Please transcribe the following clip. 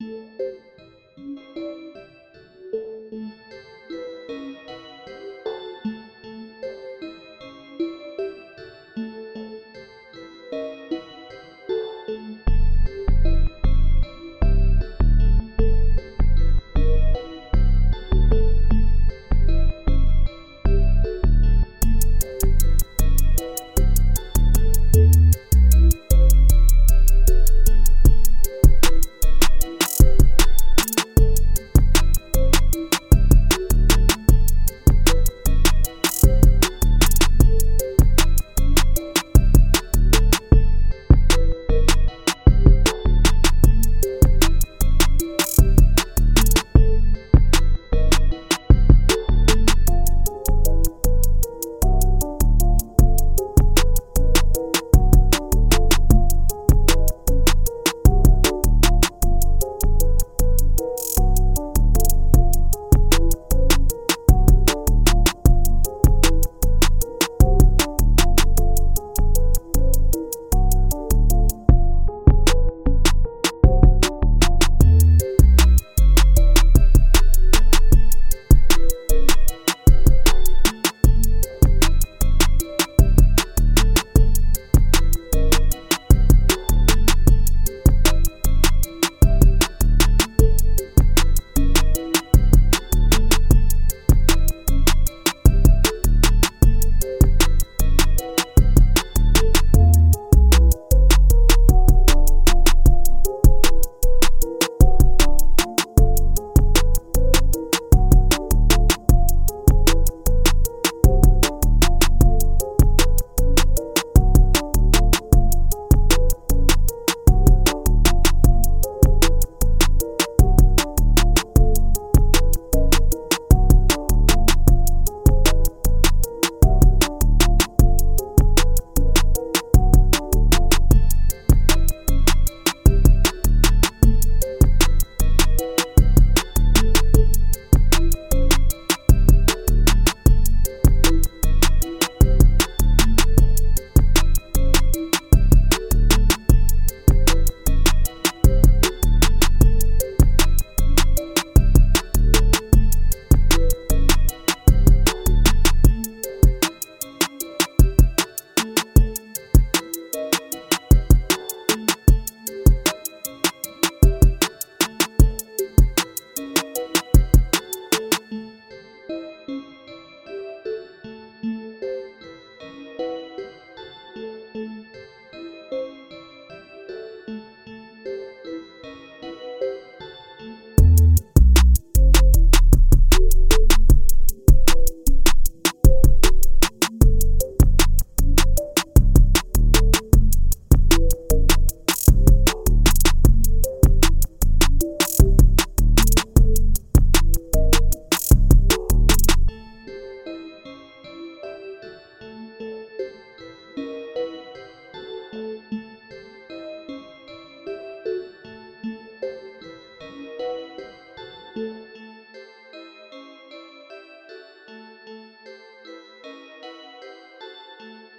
Música